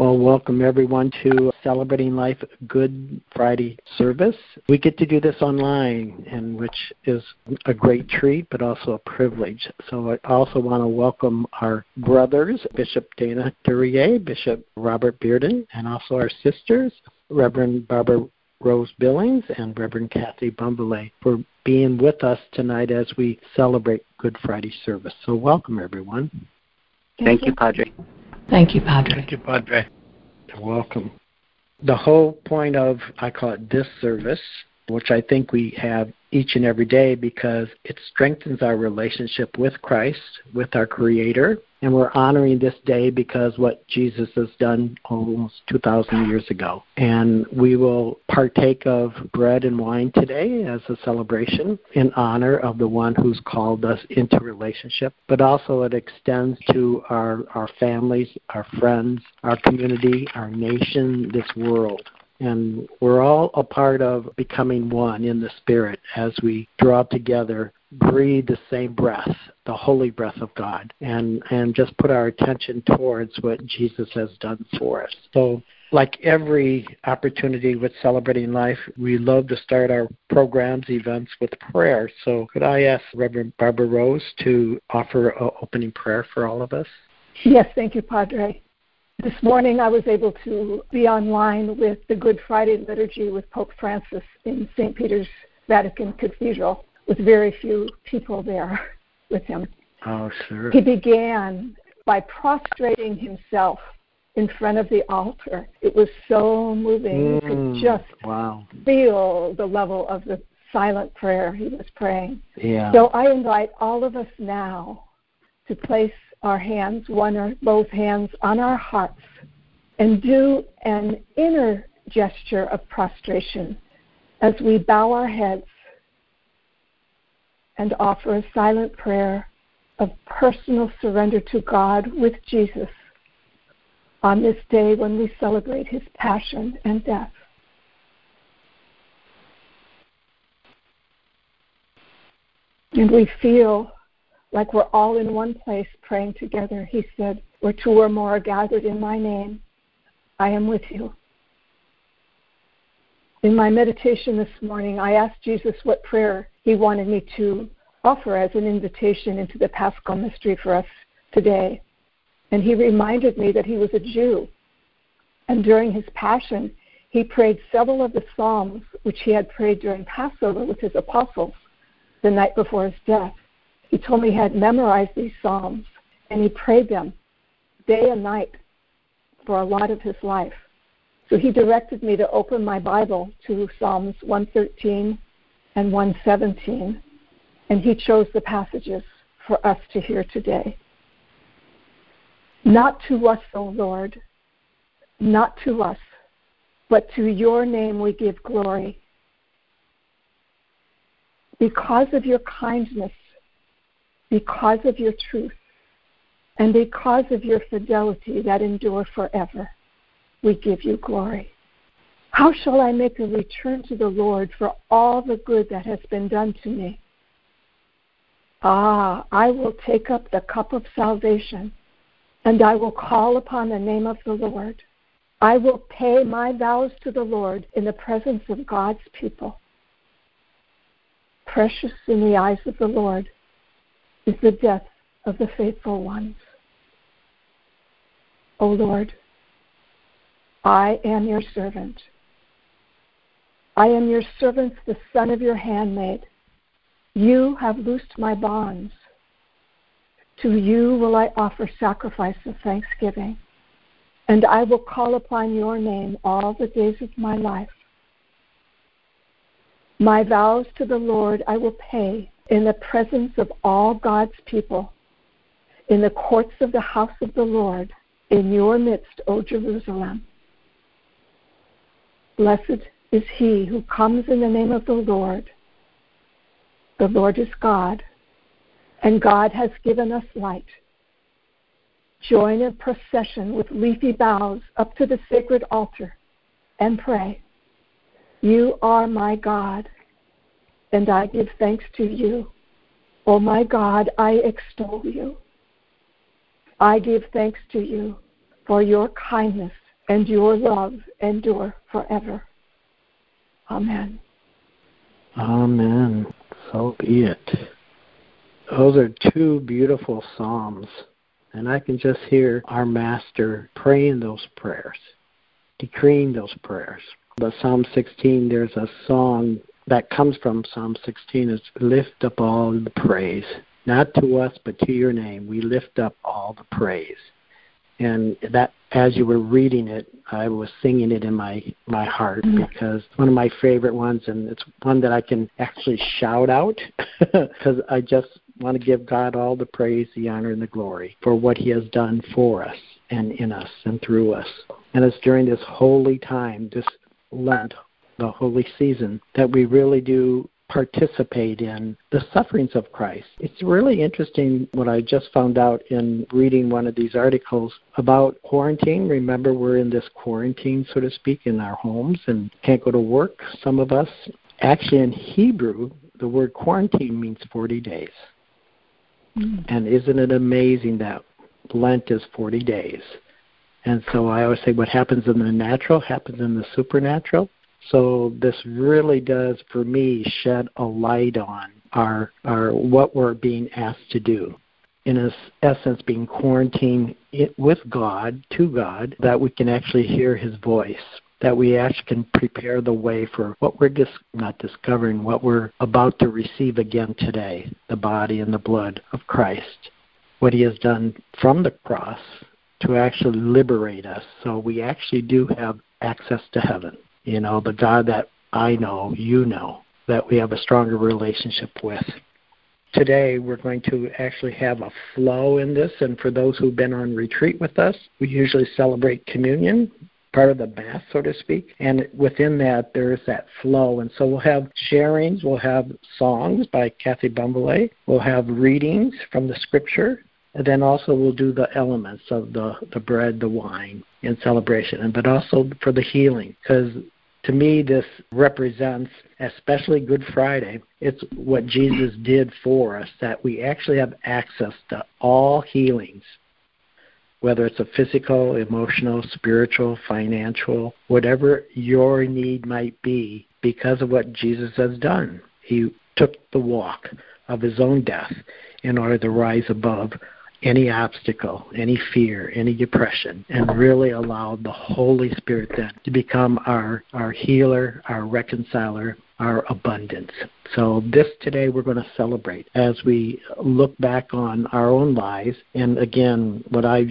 Well, welcome everyone to Celebrating Life Good Friday service. We get to do this online, and which is a great treat, but also a privilege. So I also want to welcome our brothers, Bishop Dana Duryea, Bishop Robert Bearden, and also our sisters, Reverend Barbara Rose Billings and Reverend Kathy Bonvallet, for being with us tonight as we celebrate Good Friday service. So welcome everyone. Thank you, Padre. Thank you, Padre. Thank you, Padre. You're welcome. The whole point of, I call it this service, which I think we have each and every day because it strengthens our relationship with Christ, with our Creator, and we're honoring this day because what Jesus has done almost 2,000 years ago. And we will partake of bread and wine today as a celebration in honor of the one who's called us into relationship, but also it extends to our, our families, our friends, our community, our nation, this world and we're all a part of becoming one in the spirit as we draw together breathe the same breath the holy breath of god and and just put our attention towards what jesus has done for us so like every opportunity with celebrating life, we love to start our programs, events with prayer. So, could I ask Reverend Barbara Rose to offer an opening prayer for all of us? Yes, thank you, Padre. This morning I was able to be online with the Good Friday liturgy with Pope Francis in St. Peter's Vatican Cathedral with very few people there with him. Oh, sure. He began by prostrating himself in front of the altar. It was so moving. Mm, you could just wow. feel the level of the silent prayer he was praying. Yeah. So I invite all of us now to place our hands, one or both hands, on our hearts and do an inner gesture of prostration as we bow our heads and offer a silent prayer of personal surrender to God with Jesus on this day when we celebrate his passion and death. And we feel like we're all in one place praying together. He said, Where two or more are gathered in my name, I am with you. In my meditation this morning, I asked Jesus what prayer he wanted me to offer as an invitation into the Paschal mystery for us today. And he reminded me that he was a Jew. And during his passion, he prayed several of the Psalms which he had prayed during Passover with his apostles the night before his death. He told me he had memorized these Psalms and he prayed them day and night for a lot of his life. So he directed me to open my Bible to Psalms 113 and 117, and he chose the passages for us to hear today. Not to us, O Lord, not to us, but to your name we give glory. Because of your kindness, because of your truth and because of your fidelity that endure forever, we give you glory. How shall I make a return to the Lord for all the good that has been done to me? Ah, I will take up the cup of salvation, and I will call upon the name of the Lord. I will pay my vows to the Lord in the presence of God's people. Precious in the eyes of the Lord is the death of the faithful ones. O Lord, I am your servant. I am your servant, the son of your handmaid. You have loosed my bonds. To you will I offer sacrifice of thanksgiving, and I will call upon your name all the days of my life. My vows to the Lord I will pay in the presence of all God's people, in the courts of the house of the Lord, in your midst, O Jerusalem. Blessed is he who comes in the name of the Lord. The Lord is God, and God has given us light. Join in procession with leafy boughs up to the sacred altar and pray. You are my God and I give thanks to you. O oh my God, I extol you. I give thanks to you for your kindness and your love endure forever. Amen. Amen. So be it. Those are two beautiful Psalms. And I can just hear our Master praying those prayers, decreeing those prayers. But Psalm 16, there's a song that comes from Psalm 16 is lift up all the praise, not to us, but to your name. We lift up all the praise. And that, as you were reading it, I was singing it in my my heart mm-hmm. because one of my favorite ones, and it's one that I can actually shout out because I just want to give God all the praise, the honor, and the glory for what He has done for us and in us and through us. And it's during this holy time, this Lent, the holy season, that we really do participate in the sufferings of Christ. It's really interesting what I just found out in reading one of these articles about quarantine. Remember, we're in this quarantine, so to speak, in our homes and can't go to work, some of us. Actually, in Hebrew, the word quarantine means 40 days. Mm. And isn't it amazing that Lent is 40 days? And so I always say what happens in the natural happens in the supernatural. So this really does, for me, shed a light on our, our what we're being asked to do. In essence, being quarantined with God, to God, that we can actually hear His voice that we actually can prepare the way for what we're dis- not discovering, what we're about to receive again today the body and the blood of Christ. What he has done from the cross to actually liberate us. So we actually do have access to heaven. You know, the God that I know, you know, that we have a stronger relationship with. Today, we're going to actually have a flow in this, and for those who've been on retreat with us, we usually celebrate communion part of the mass, so to speak. And within that, there is that flow. And so we'll have sharings, we'll have songs by Kathy Bonvallet, we'll have readings from the scripture, and then also we'll do the elements of the, the bread, the wine in celebration, and but also for the healing. Because to me, this represents, especially Good Friday, it's what Jesus did for us, that we actually have access to all healings whether it's a physical, emotional, spiritual, financial, whatever your need might be, because of what Jesus has done. He took the walk of his own death in order to rise above any obstacle, any fear, any depression, and really allowed the Holy Spirit then to become our, our healer, our reconciler, our abundance. So, this today we're going to celebrate as we look back on our own lives. And again, what I've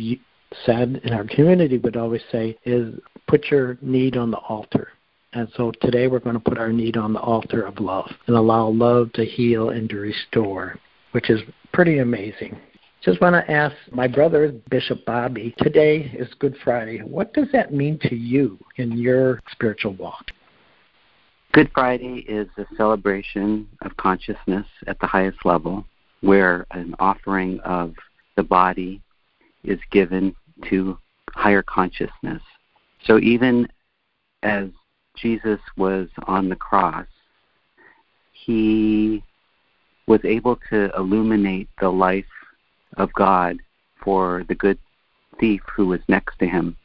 said in our community would always say is put your need on the altar. And so today we're going to put our need on the altar of love and allow love to heal and to restore, which is pretty amazing. Just want to ask my brother, Bishop Bobby, today is Good Friday. What does that mean to you in your spiritual walk? Good Friday is a celebration of consciousness at the highest level where an offering of the body is given to higher consciousness. So even as Jesus was on the cross, he was able to illuminate the life of God for the good thief who was next to him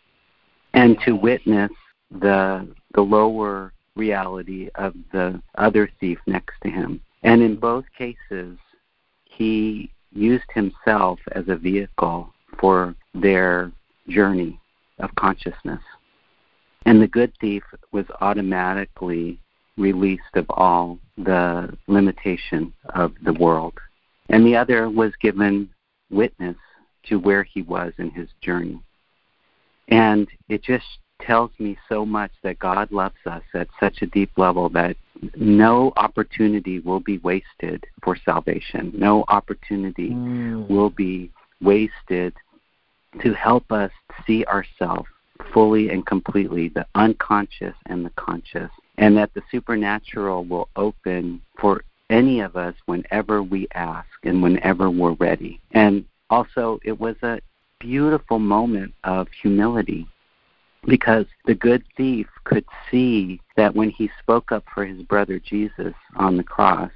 and to witness the the lower reality of the other thief next to him. And in both cases, he used himself as a vehicle for their journey of consciousness. And the good thief was automatically released of all the limitation of the world. And the other was given witness to where he was in his journey. And it just tells me so much that God loves us at such a deep level that no opportunity will be wasted for salvation. No opportunity mm. will be wasted to help us see ourselves fully and completely, the unconscious and the conscious, and that the supernatural will open for any of us whenever we ask and whenever we're ready. And also, it was a beautiful moment of humility because the good thief could see that when he spoke up for his brother Jesus on the cross,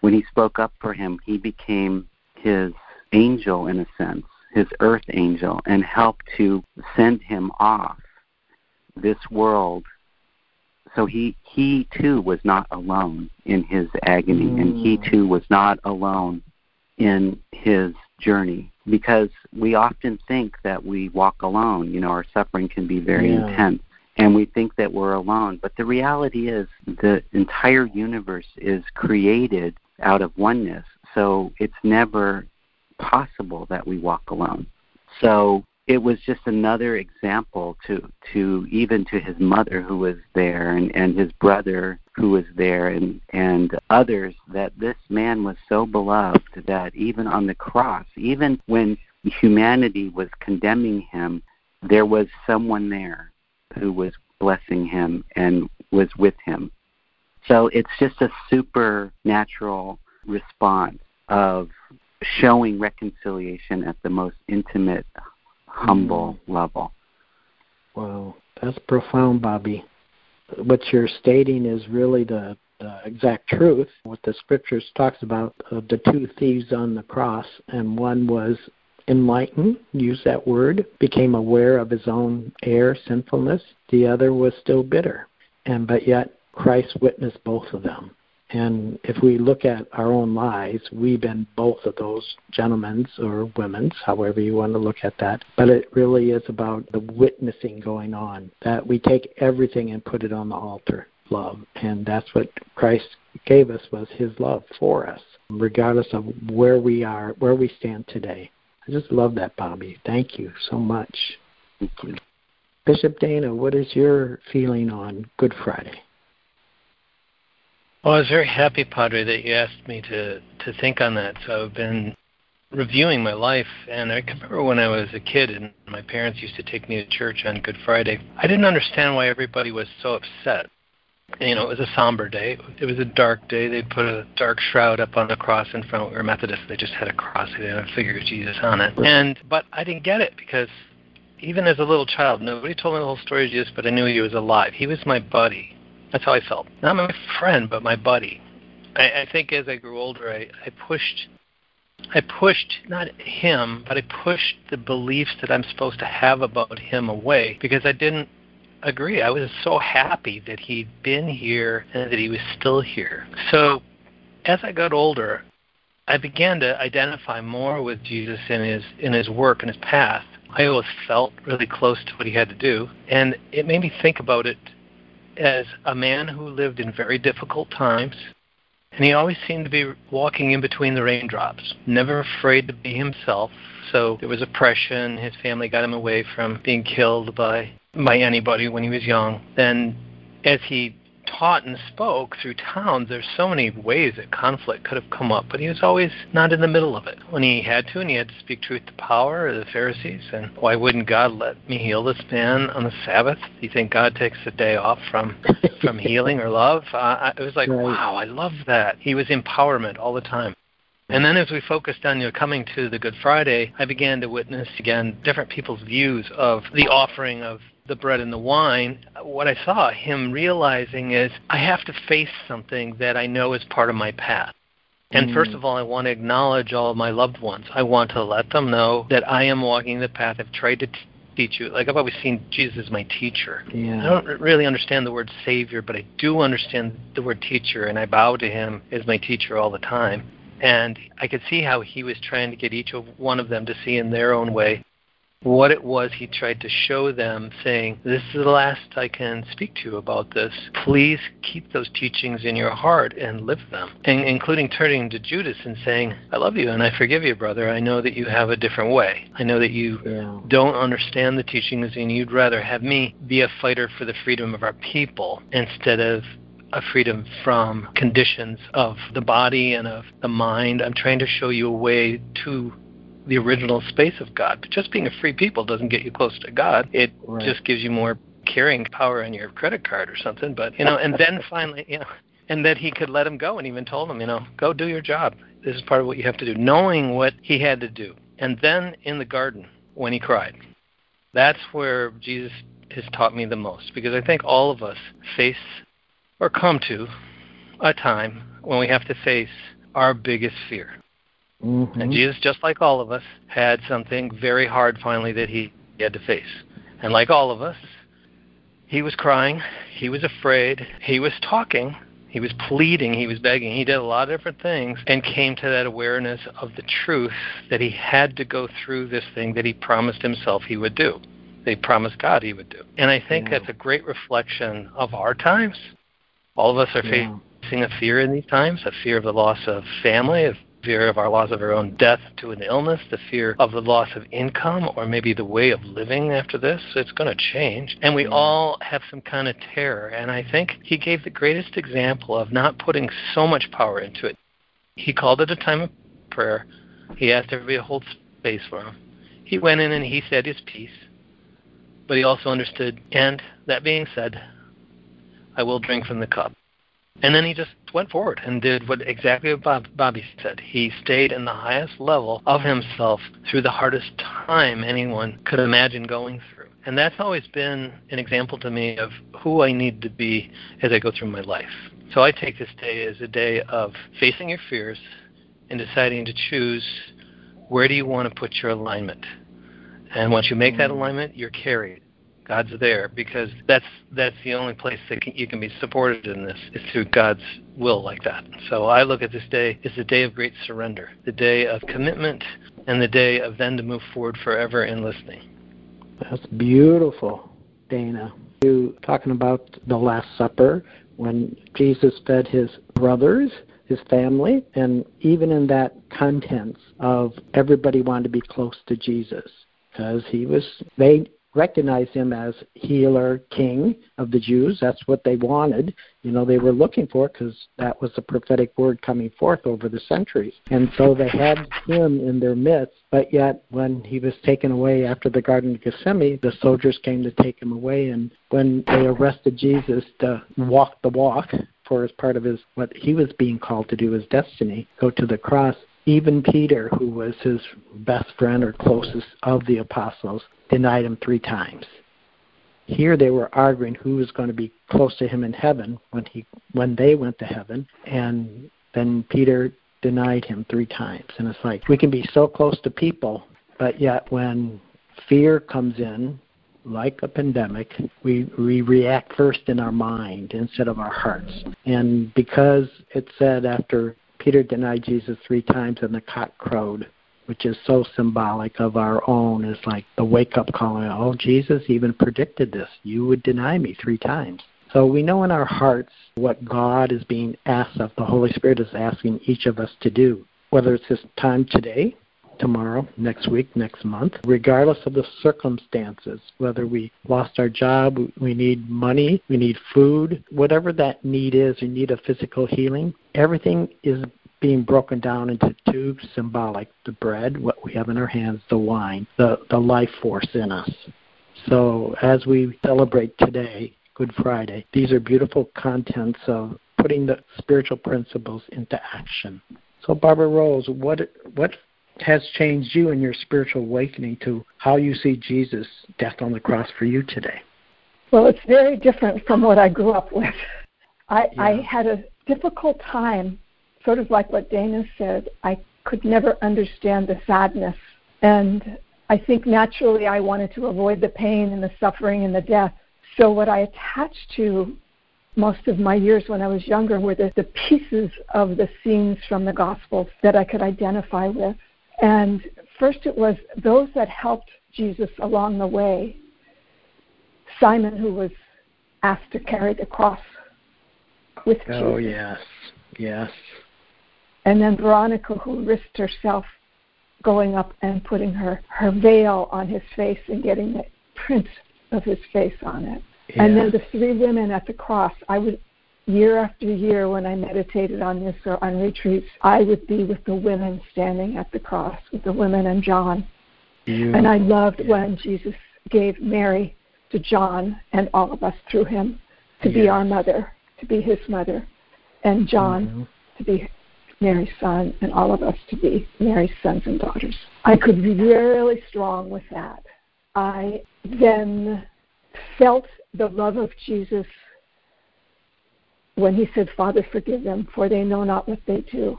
when he spoke up for him, he became his angel in a sense his earth angel and helped to send him off this world so he he too was not alone in his agony mm. and he mm. too was not alone in his journey because we often think that we walk alone you know our suffering can be very yeah. intense and we think that we're alone but the reality is the entire universe is created out of oneness so it's never possible that we walk alone so it was just another example to to even to his mother who was there and and his brother who was there and and others that this man was so beloved that even on the cross even when humanity was condemning him there was someone there who was blessing him and was with him. So it's just a supernatural response of showing reconciliation at the most intimate humble mm. level. Wow, that's profound, Bobby. What you're stating is really the, the exact truth. What the scriptures talks about uh, the two thieves on the cross, and one was enlightened, use that word, became aware of his own error, sinfulness. The other was still bitter, and but yet Christ witnessed both of them. And if we look at our own lives, we've been both of those gentlemen's or women's, however you want to look at that. But it really is about the witnessing going on, that we take everything and put it on the altar, love. And that's what Christ gave us was his love for us, regardless of where we are, where we stand today. I just love that, Bobby. Thank you so much. thank you Bishop Dana, what is your feeling on Good Friday? Well, I was very happy, Padre, that you asked me to, to think on that. So I've been reviewing my life, and I remember when I was a kid and my parents used to take me to church on Good Friday. I didn't understand why everybody was so upset. You know, it was a somber day. It was a dark day. They'd put a dark shroud up on the cross in front. We were Methodist. They just had a cross. They didn't have a figure of Jesus on it. And but I didn't get it because even as a little child, nobody told me the whole story of Jesus, but I knew he was alive. He was my buddy. That's how I felt. Not my friend, but my buddy. I, I think as I grew older, I, I pushed, I pushed not him, but I pushed the beliefs that I'm supposed to have about him away because I didn't agree. I was so happy that he'd been here and that he was still here. So as I got older, I began to identify more with Jesus in his in his work and his path. I always felt really close to what he had to do, and it made me think about it as a man who lived in very difficult times, and he always seemed to be walking in between the raindrops, never afraid to be himself. So there was oppression. His family got him away from being killed by by anybody when he was young. Then, as he taught and spoke through towns, there's so many ways that conflict could have come up, but he was always not in the middle of it. When he had to, and he had to speak truth to power, or the Pharisees, and why wouldn't God let me heal this man on the Sabbath? Do you think God takes a day off from from healing or love? Uh, it was like, right. wow, I love that. He was empowerment all the time. And then as we focused on you know, coming to the Good Friday, I began to witness again different people's views of the offering of the bread and the wine, what I saw him realizing is I have to face something that I know is part of my past. And mm. first of all, I want to acknowledge all of my loved ones. I want to let them know that I am walking the path. I've tried to t- teach you. Like I've always seen Jesus as my teacher. Yeah. I don't really understand the word savior, but I do understand the word teacher, and I bow to him as my teacher all the time. And I could see how he was trying to get each of one of them to see in their own way what it was he tried to show them, saying, This is the last I can speak to you about this. Please keep those teachings in your heart and live them. And including turning to Judas and saying, I love you and I forgive you, brother. I know that you have a different way. I know that you yeah. don't understand the teachings and you'd rather have me be a fighter for the freedom of our people instead of a freedom from conditions of the body and of the mind. I'm trying to show you a way to the original space of God. But just being a free people doesn't get you close to God. It right. just gives you more carrying power on your credit card or something. But you know, and then finally, you know, and that he could let him go, and even told him, you know, go do your job. This is part of what you have to do, knowing what he had to do. And then in the garden, when he cried, that's where Jesus has taught me the most, because I think all of us face or come to a time when we have to face our biggest fear. Mm-hmm. And Jesus, just like all of us, had something very hard finally that he had to face. And like all of us, He was crying. He was afraid. He was talking. He was pleading. He was begging. He did a lot of different things and came to that awareness of the truth that he had to go through this thing that he promised himself he would do. They promised God he would do. And I think yeah. that's a great reflection of our times. All of us are yeah. facing a fear in these times, a fear of the loss of family, of fear of our loss of our own death to an illness, the fear of the loss of income, or maybe the way of living after this. It's going to change. And we mm-hmm. all have some kind of terror. And I think he gave the greatest example of not putting so much power into it. He called it a time of prayer. He asked everybody to hold space for him. He went in and he said his piece. But he also understood, and that being said, I will drink from the cup. And then he just went forward and did what exactly what Bob, Bobby said. He stayed in the highest level of himself through the hardest time anyone could imagine going through. And that's always been an example to me of who I need to be as I go through my life. So I take this day as a day of facing your fears and deciding to choose where do you want to put your alignment. And once you make that mm. alignment, you're carried. God's there because that's that's the only place that can, you can be supported in this is through God's will like that. So I look at this day as a day of great surrender, the day of commitment, and the day of then to move forward forever in listening. That's beautiful, Dana. You talking about the Last Supper when Jesus fed his brothers his family, and even in that contents of everybody wanted to be close to Jesus because he was they recognize him as healer, king of the Jews. That's what they wanted. You know, they were looking for because that was the prophetic word coming forth over the centuries. And so they had him in their midst. But yet, when he was taken away after the Garden of Gethsemane, the soldiers came to take him away. And when they arrested Jesus to walk the walk, for as part of his what he was being called to do his destiny, go to the cross. Even Peter, who was his best friend or closest of the apostles, denied him three times. Here they were arguing who was going to be close to him in heaven when he when they went to heaven, and then Peter denied him three times. And it's like we can be so close to people, but yet when fear comes in, like a pandemic, we, we react first in our mind instead of our hearts. And because it said after Peter denied Jesus three times and the cock crowed, which is so symbolic of our own, is like the wake up call. Oh, Jesus even predicted this. You would deny me three times. So we know in our hearts what God is being asked of, the Holy Spirit is asking each of us to do, whether it's this time today, tomorrow, next week, next month, regardless of the circumstances, whether we lost our job, we need money, we need food, whatever that need is, we need a physical healing, everything is being broken down into two symbolic the bread, what we have in our hands, the wine, the, the life force in us. So as we celebrate today, Good Friday, these are beautiful contents of putting the spiritual principles into action. So Barbara Rose, what what has changed you in your spiritual awakening to how you see Jesus' death on the cross for you today? Well, it's very different from what I grew up with. I, yeah. I had a difficult time sort of like what Dana said, I could never understand the sadness. And I think naturally I wanted to avoid the pain and the suffering and the death. So what I attached to most of my years when I was younger were the, the pieces of the scenes from the Gospels that I could identify with. And first it was those that helped Jesus along the way. Simon, who was asked to carry the cross with oh, Jesus. Oh, yes, yes. And then Veronica, who risked herself going up and putting her, her veil on his face and getting the print of his face on it. Yeah. And then the three women at the cross. I would, year after year, when I meditated on this or on retreats, I would be with the women standing at the cross, with the women and John. Beautiful. And I loved yeah. when Jesus gave Mary to John and all of us through him to be our mother, to be his mother, and John mm-hmm. to be Mary's son and all of us to be Mary's sons and daughters. I could be really strong with that. I then felt the love of Jesus when he said, Father, forgive them, for they know not what they do.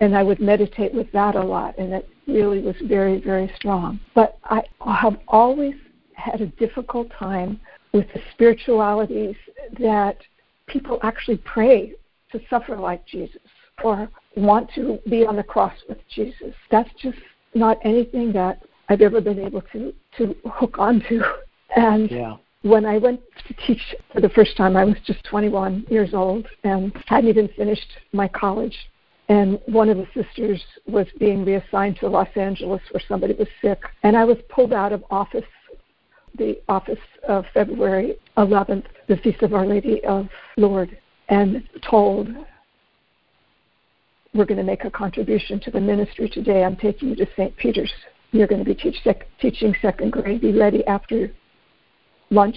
And I would meditate with that a lot, and it really was very, very strong. But I have always had a difficult time with the spiritualities that people actually pray to suffer like Jesus or want to be on the cross with Jesus. That's just not anything that I've ever been able to to hook onto. And yeah. when I went to teach for the first time, I was just 21 years old and hadn't even finished my college. And one of the sisters was being reassigned to Los Angeles where somebody was sick. And I was pulled out of office, the office of February 11th, the Feast of Our Lady of Lourdes, and told we're going to make a contribution to the ministry today. I'm taking you to St. Peter's. You're going to be teach sec- teaching second grade. Be ready after lunch,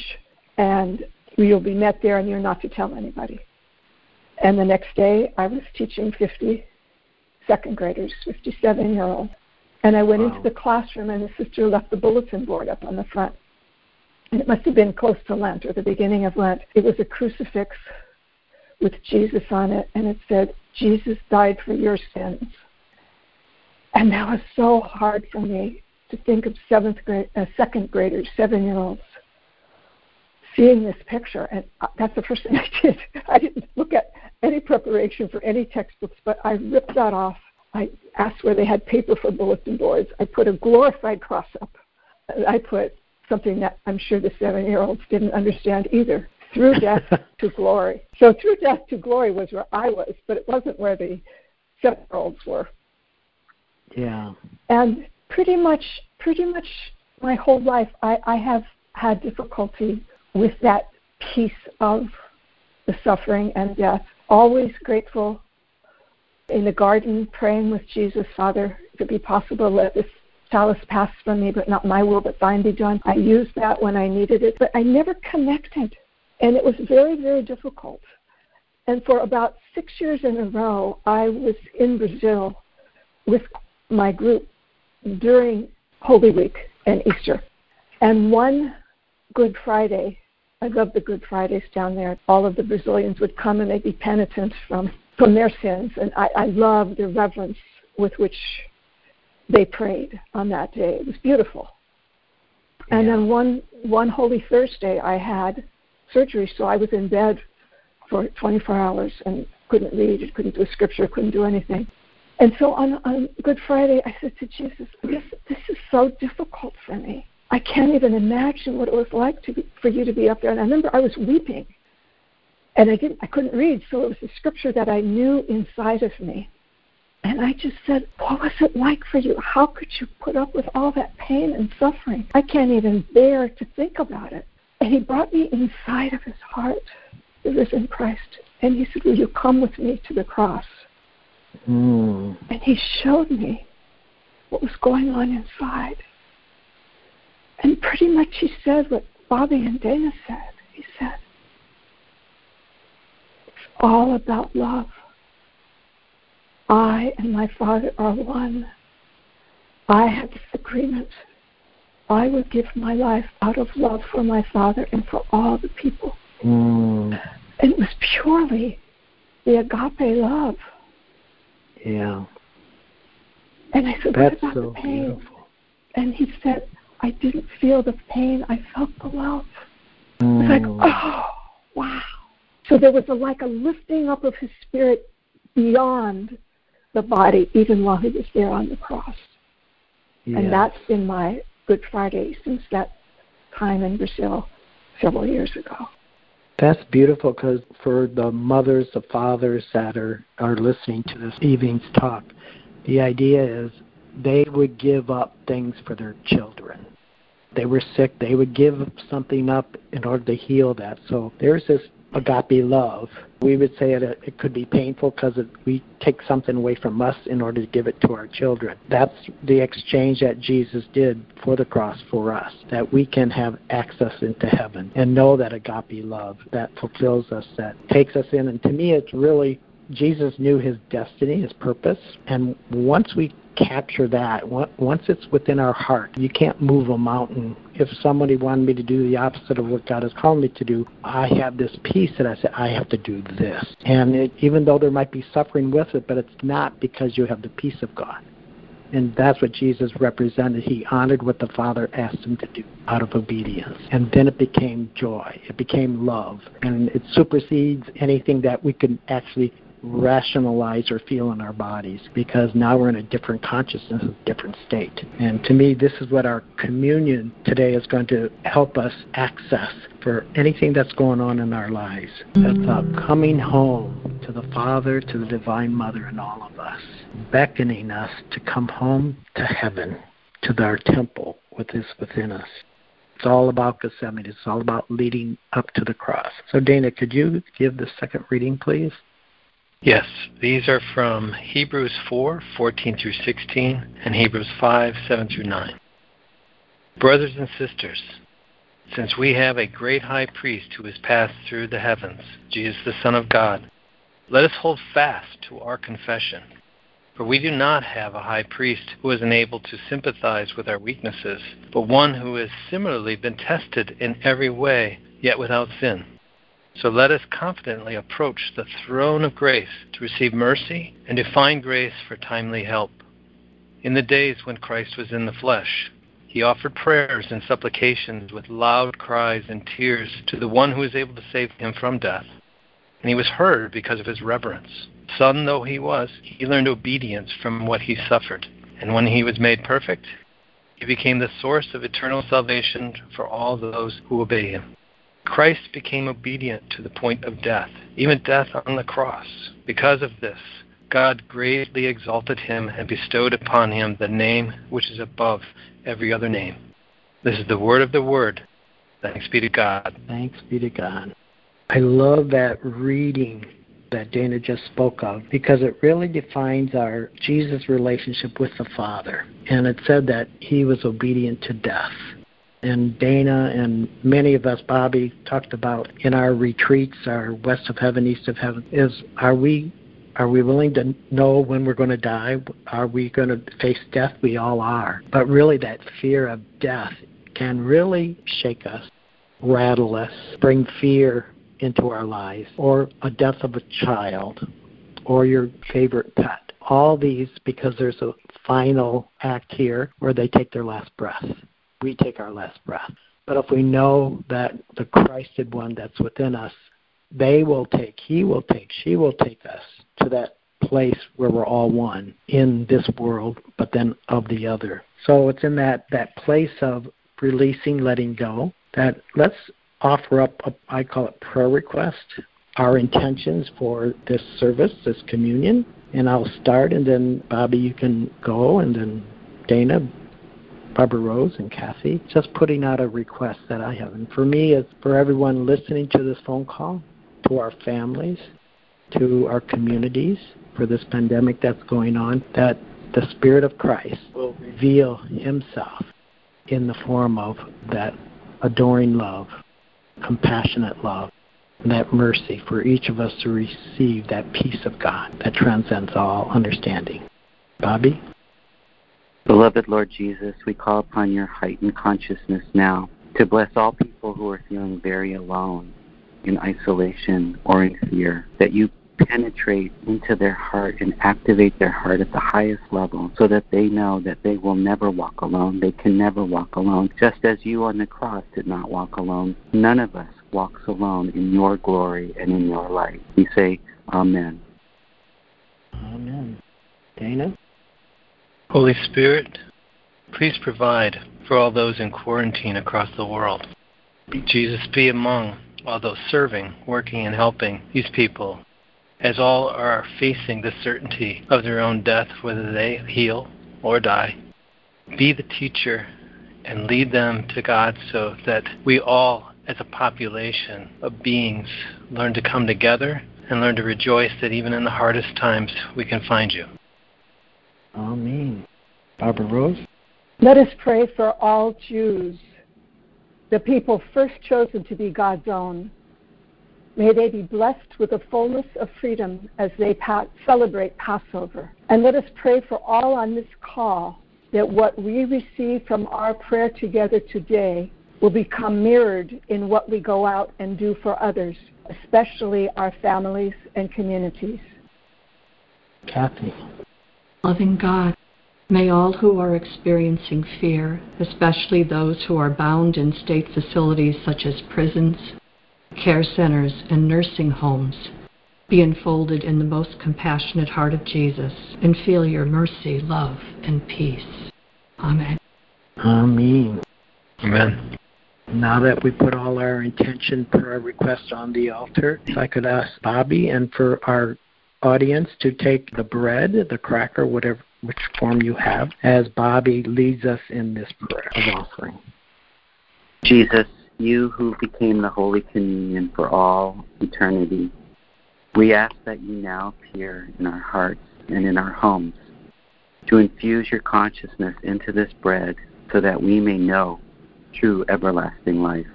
and you'll be met there, and you're not to tell anybody. And the next day, I was teaching 50 second graders, 57 year olds. And I went wow. into the classroom, and the sister left the bulletin board up on the front. And it must have been close to Lent or the beginning of Lent. It was a crucifix with Jesus on it, and it said, Jesus died for your sins. And that was so hard for me to think of seventh grade, uh, second graders, seven year olds, seeing this picture. And uh, that's the first thing I did. I didn't look at any preparation for any textbooks, but I ripped that off. I asked where they had paper for bulletin boards. I put a glorified cross up. I put something that I'm sure the seven year olds didn't understand either through death to glory. So through death to glory was where I was, but it wasn't where the seven year olds were. Yeah. And pretty much pretty much my whole life I, I have had difficulty with that piece of the suffering and death. Always grateful in the garden praying with Jesus, Father, if it be possible, let this chalice pass from me, but not my will, but thine be done. I used that when I needed it, but I never connected and it was very, very difficult. And for about six years in a row, I was in Brazil with my group during Holy Week and Easter. And one Good Friday, I love the Good Fridays down there. All of the Brazilians would come and they'd be penitent from, from their sins. And I, I love the reverence with which they prayed on that day. It was beautiful. Yeah. And then one one Holy Thursday, I had surgery, so I was in bed for 24 hours and couldn't read, couldn't do a scripture, couldn't do anything. And so on, on Good Friday, I said to Jesus, this, this is so difficult for me. I can't even imagine what it was like to be, for you to be up there. And I remember I was weeping, and I didn't, I couldn't read, so it was a scripture that I knew inside of me. And I just said, What was it like for you? How could you put up with all that pain and suffering? I can't even bear to think about it. And he brought me inside of his heart, the risen Christ. And he said, Will you come with me to the cross? Mm. And he showed me what was going on inside. And pretty much he said what Bobby and Dana said. He said, It's all about love. I and my Father are one. I have this agreement I would give my life out of love for my Father and for all the people. Mm. And it was purely the agape love. Yeah. And I said, That's What about so the pain? beautiful. And he said, I didn't feel the pain, I felt the love. Mm. It was like, oh, wow. So there was a, like a lifting up of his spirit beyond the body, even while he was there on the cross. Yes. And that's been my Good Friday since that time in Brazil several years ago. That's beautiful because for the mothers, the fathers that are, are listening to this evening's talk, the idea is they would give up things for their children. They were sick, they would give something up in order to heal that. So there's this agape love. We would say it, it could be painful because we take something away from us in order to give it to our children. That's the exchange that Jesus did for the cross for us, that we can have access into heaven and know that agape love that fulfills us, that takes us in. And to me, it's really Jesus knew his destiny, his purpose, and once we capture that, once it's within our heart, you can't move a mountain. If somebody wanted me to do the opposite of what God has called me to do, I have this peace that I say, I have to do this. And it, even though there might be suffering with it, but it's not because you have the peace of God. And that's what Jesus represented. He honored what the Father asked him to do out of obedience. And then it became joy. It became love. And it supersedes anything that we could actually rationalize or feel in our bodies because now we're in a different consciousness, a different state. And to me, this is what our communion today is going to help us access for anything that's going on in our lives. That's a coming home to the Father, to the Divine Mother, and all of us, beckoning us to come home to heaven, to our temple, which is within us. It's all about Gethsemane. It's all about leading up to the cross. So, Dana, could you give the second reading, please? Yes, these are from Hebrews 4 14 through 16 and Hebrews 5 7 through 9. Brothers and sisters, since we have a great high priest who has passed through the heavens, Jesus the Son of God, let us hold fast to our confession. For we do not have a high priest who is unable to sympathize with our weaknesses, but one who has similarly been tested in every way, yet without sin. So let us confidently approach the throne of grace to receive mercy and to find grace for timely help. In the days when Christ was in the flesh, he offered prayers and supplications with loud cries and tears to the one who was able to save him from death. And he was heard because of his reverence. Son though he was, he learned obedience from what he suffered. And when he was made perfect, he became the source of eternal salvation for all those who obey him. Christ became obedient to the point of death, even death on the cross. Because of this, God greatly exalted him and bestowed upon him the name which is above every other name. This is the word of the word. Thanks be to God. Thanks be to God. I love that reading that Dana just spoke of because it really defines our Jesus relationship with the Father. And it said that he was obedient to death and Dana and many of us, Bobby, talked about in our retreats, our west of heaven, east of heaven, is are we are we willing to know when we're going to die? Are we going to face death? We all are. But really, that fear of death can really shake us, rattle us, bring fear into our lives, or a death of a child, or your favorite pet. All these because there's a final act here where they take their last breath we take our last breath. But if we know that the Christed one that's within us, they will take, he will take, she will take us to that place where we're all one in this world, but then of the other. So it's in that, that place of releasing, letting go, that let's offer up, a, I call it prayer request, our intentions for this service, this communion. And I'll start, and then Bobby, you can go, and then Dana, Barbara Rose and Kathy, just putting out a request that I have. And for me, it's for everyone listening to this phone call, to our families, to our communities, for this pandemic that's going on, that the Spirit of Christ will reveal Himself in the form of that adoring love, compassionate love, that mercy for each of us to receive that peace of God that transcends all understanding. Bobby? Beloved Lord Jesus, we call upon your heightened consciousness now to bless all people who are feeling very alone, in isolation, or in fear, that you penetrate into their heart and activate their heart at the highest level so that they know that they will never walk alone. They can never walk alone. Just as you on the cross did not walk alone, none of us walks alone in your glory and in your light. We say, Amen. Amen. Dana? Holy Spirit, please provide for all those in quarantine across the world. Jesus, be among all those serving, working, and helping these people as all are facing the certainty of their own death, whether they heal or die. Be the teacher and lead them to God so that we all, as a population of beings, learn to come together and learn to rejoice that even in the hardest times we can find you. Amen. Barbara Rose? Let us pray for all Jews, the people first chosen to be God's own. May they be blessed with the fullness of freedom as they pa- celebrate Passover. And let us pray for all on this call that what we receive from our prayer together today will become mirrored in what we go out and do for others, especially our families and communities. Kathy. Loving God, May all who are experiencing fear, especially those who are bound in state facilities such as prisons, care centers, and nursing homes, be enfolded in the most compassionate heart of Jesus and feel your mercy, love, and peace. Amen. Amen. Amen. Now that we put all our intention, prayer requests on the altar, if I could ask Bobby and for our audience to take the bread, the cracker, whatever which form you have, as Bobby leads us in this prayer of offering. Jesus, you who became the Holy Communion for all eternity, we ask that you now appear in our hearts and in our homes to infuse your consciousness into this bread so that we may know true everlasting life.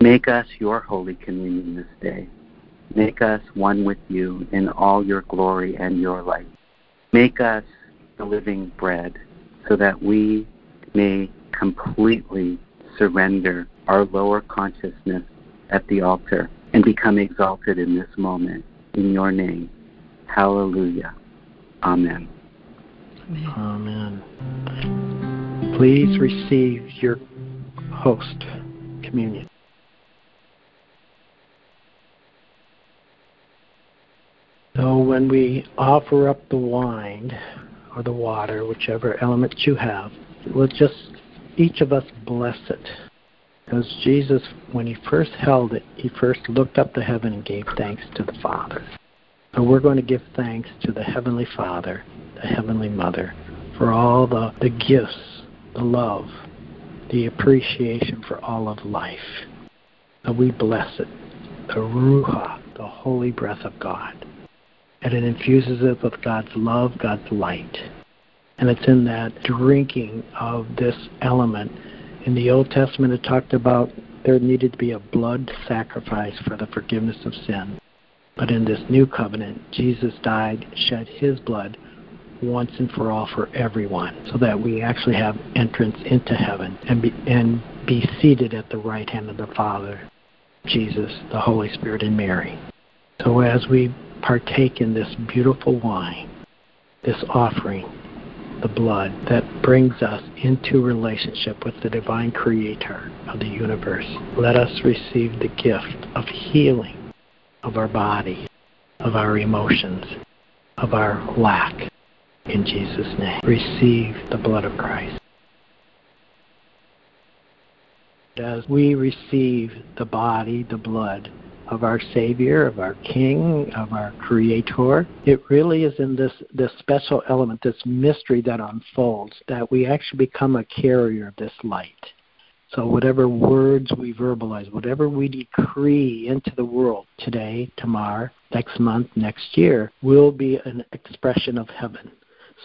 Make us your Holy Communion this day. Make us one with you in all your glory and your light. Make us the living bread so that we may completely surrender our lower consciousness at the altar and become exalted in this moment. In your name. Hallelujah. Amen. Amen. Please receive your host communion. When we offer up the wine or the water, whichever element you have, we'll just each of us bless it. Because Jesus, when he first held it, he first looked up to heaven and gave thanks to the Father. So we're going to give thanks to the Heavenly Father, the Heavenly Mother, for all the, the gifts, the love, the appreciation for all of life. So we bless it, the Ruha, the holy breath of God. And it infuses it with God's love, God's light. And it's in that drinking of this element. In the Old Testament, it talked about there needed to be a blood sacrifice for the forgiveness of sin. But in this new covenant, Jesus died, shed his blood once and for all for everyone, so that we actually have entrance into heaven and be, and be seated at the right hand of the Father, Jesus, the Holy Spirit, and Mary. So as we partake in this beautiful wine, this offering, the blood that brings us into relationship with the divine creator of the universe, let us receive the gift of healing of our body, of our emotions, of our lack in Jesus' name. Receive the blood of Christ. As we receive the body, the blood of our Savior, of our King, of our Creator, it really is in this, this special element, this mystery that unfolds, that we actually become a carrier of this light. So, whatever words we verbalize, whatever we decree into the world today, tomorrow, next month, next year, will be an expression of heaven.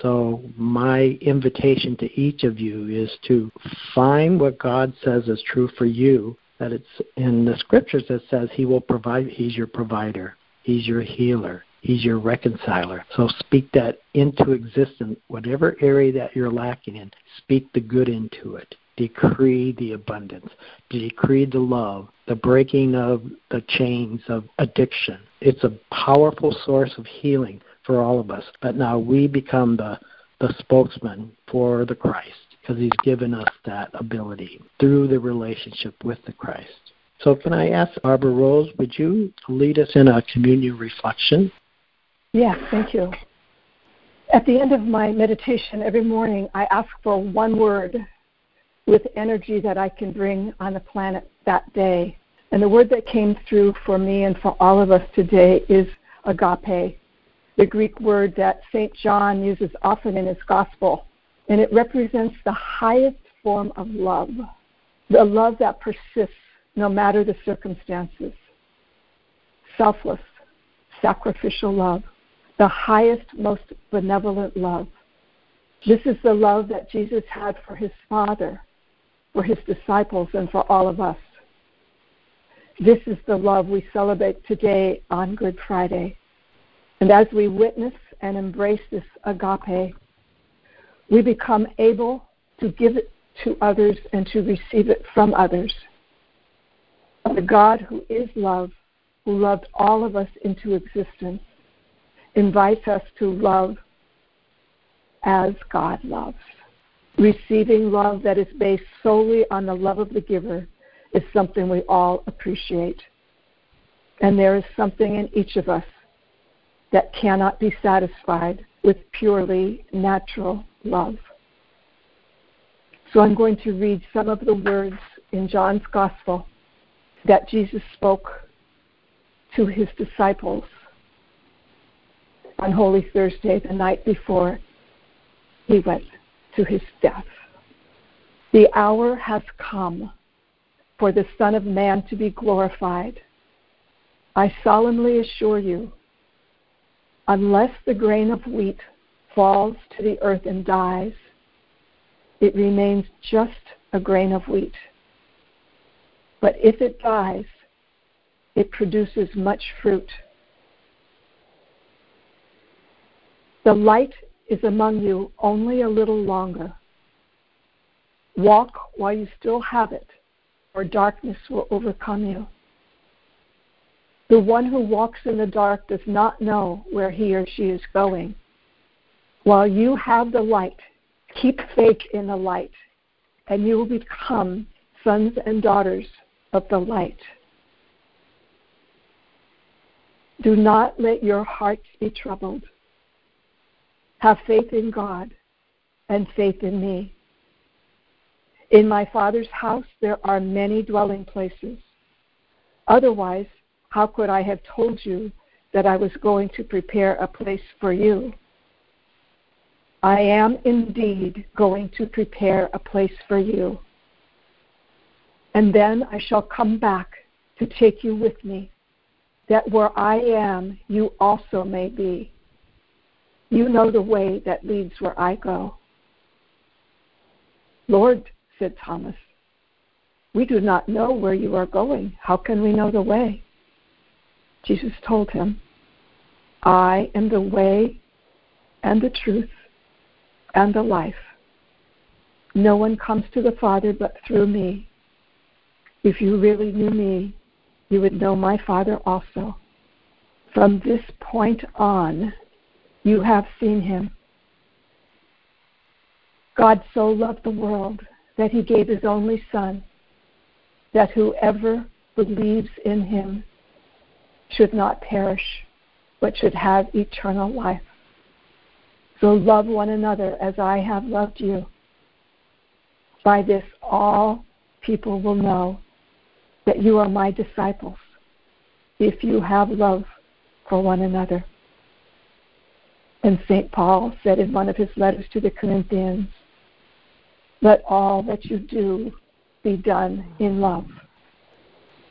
So, my invitation to each of you is to find what God says is true for you. That it's in the scriptures that says He will provide, He's your provider, He's your healer, He's your reconciler. So, speak that into existence, whatever area that you're lacking in, speak the good into it. Decree the abundance, decree the love, the breaking of the chains of addiction. It's a powerful source of healing for all of us. But now we become the, the spokesman for the Christ because he's given us that ability through the relationship with the Christ. So, can I ask Barbara Rose, would you lead us in a communion reflection? Yes, thank you. At the end of my meditation every morning, I ask for one word with energy that I can bring on the planet that day. And the word that came through for me and for all of us today is agape the Greek word that St. John uses often in his gospel, and it represents the highest form of love, the love that persists no matter the circumstances. Selfless, sacrificial love, the highest, most benevolent love. This is the love that Jesus had for his Father, for his disciples, and for all of us. This is the love we celebrate today on Good Friday. And as we witness and embrace this agape, we become able to give it to others and to receive it from others. The God who is love, who loved all of us into existence, invites us to love as God loves. Receiving love that is based solely on the love of the giver is something we all appreciate. And there is something in each of us that cannot be satisfied with purely natural love. So I'm going to read some of the words in John's Gospel that Jesus spoke to his disciples on Holy Thursday, the night before he went to his death. The hour has come for the Son of Man to be glorified. I solemnly assure you, unless the grain of wheat falls to the earth and dies, it remains just a grain of wheat. But if it dies, it produces much fruit. The light is among you only a little longer. Walk while you still have it, or darkness will overcome you. The one who walks in the dark does not know where he or she is going. While you have the light, keep faith in the light, and you will become sons and daughters of the light. Do not let your hearts be troubled. Have faith in God and faith in me. In my Father's house there are many dwelling places. Otherwise, how could I have told you that I was going to prepare a place for you? I am indeed going to prepare a place for you. And then I shall come back to take you with me, that where I am, you also may be. You know the way that leads where I go. Lord, said Thomas, we do not know where you are going. How can we know the way? Jesus told him, I am the way and the truth and the life. No one comes to the Father but through me. If you really knew me, you would know my Father also. From this point on, you have seen him. God so loved the world that he gave his only Son, that whoever believes in him should not perish, but should have eternal life. So love one another as I have loved you. By this, all people will know that you are my disciples if you have love for one another. And St. Paul said in one of his letters to the Corinthians, Let all that you do be done in love.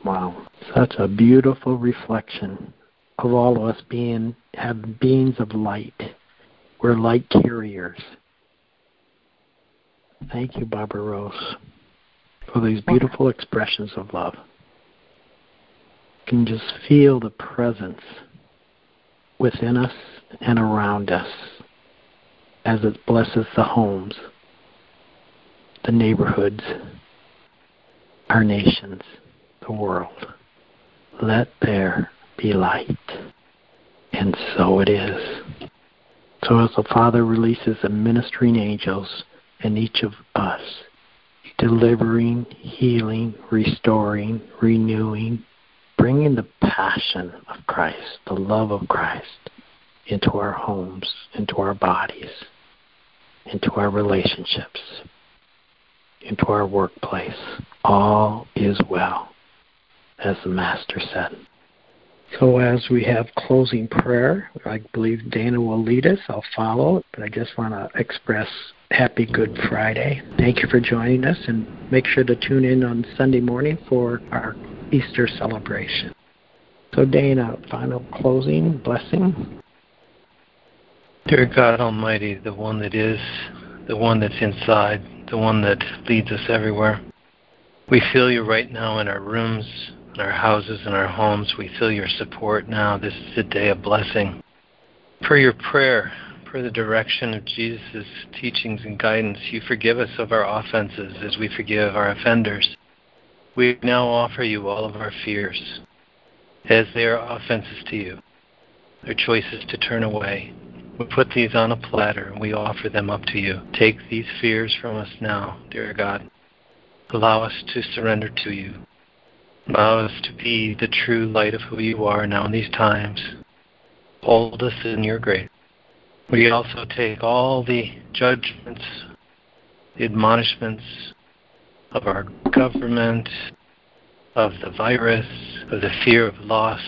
Wow, such a beautiful reflection of all of us being have beings of light. We're light carriers. Thank you, Barbara Rose, for these beautiful expressions of love. You can just feel the presence within us and around us as it blesses the homes, the neighborhoods, our nations the world. Let there be light. And so it is. So as the Father releases the ministering angels in each of us, delivering, healing, restoring, renewing, bringing the passion of Christ, the love of Christ, into our homes, into our bodies, into our relationships, into our workplace. All is well as the Master said. So, as we have closing prayer, I believe Dana will lead us. I'll follow, it, but I just want to express Happy Good Friday. Thank you for joining us, and make sure to tune in on Sunday morning for our Easter celebration. So, Dana, final closing blessing. Dear God Almighty, the one that is, the one that's inside, the one that leads us everywhere, we feel you right now in our rooms, in our houses and our homes. We feel your support now. This is a day of blessing. For your prayer, for the direction of Jesus' teachings and guidance, you forgive us of our offenses as we forgive our offenders. We now offer you all of our fears, as they are offenses to you. They're choices to turn away, We put these on a platter and we offer them up to you. Take these fears from us now, dear God. Allow us to surrender to you. Allow us to be the true light of who you are now in these times. Hold us in your grace. We also take all the judgments, the admonishments of our government, of the virus, of the fear of loss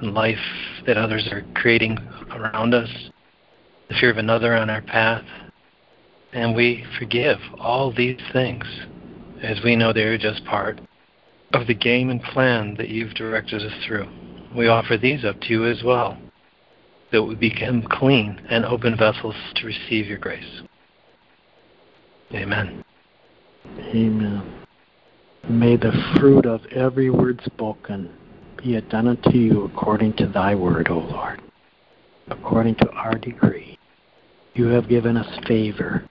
and life that others are creating around us, the fear of another on our path. And we forgive all these things as we know they're just part of the game and plan that you've directed us through. We offer these up to you as well, that we become clean and open vessels to receive your grace. Amen. Amen. May the fruit of every word spoken be it done unto you according to thy word, O Lord, according to our decree. You have given us favor,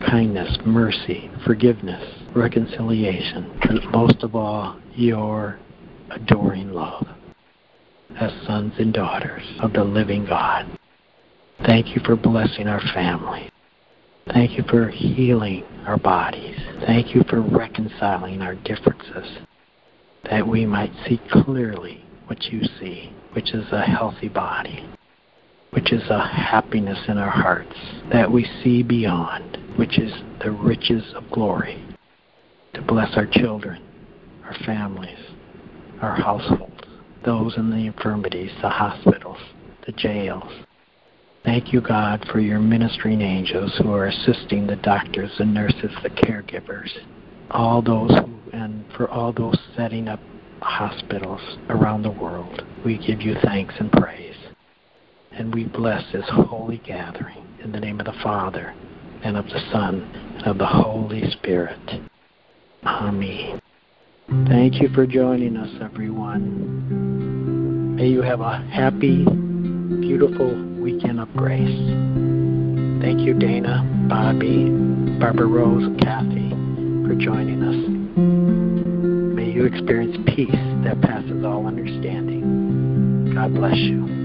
kindness, mercy, forgiveness, reconciliation, and most of all, your adoring love as sons and daughters of the living God. Thank you for blessing our family. Thank you for healing our bodies. Thank you for reconciling our differences that we might see clearly what you see, which is a healthy body, which is a happiness in our hearts that we see beyond, which is the riches of glory. To bless our children, our families, our households, those in the infirmities, the hospitals, the jails. Thank you, God, for your ministering angels who are assisting the doctors and nurses, the caregivers, all those who, and for all those setting up hospitals around the world. We give you thanks and praise. And we bless this holy gathering in the name of the Father, and of the Son, and of the Holy Spirit. Amen. Thank you for joining us, everyone. May you have a happy, beautiful weekend of grace. Thank you, Dana, Bobby, Barbara Rose, and Kathy, for joining us. May you experience peace that passes all understanding. God bless you.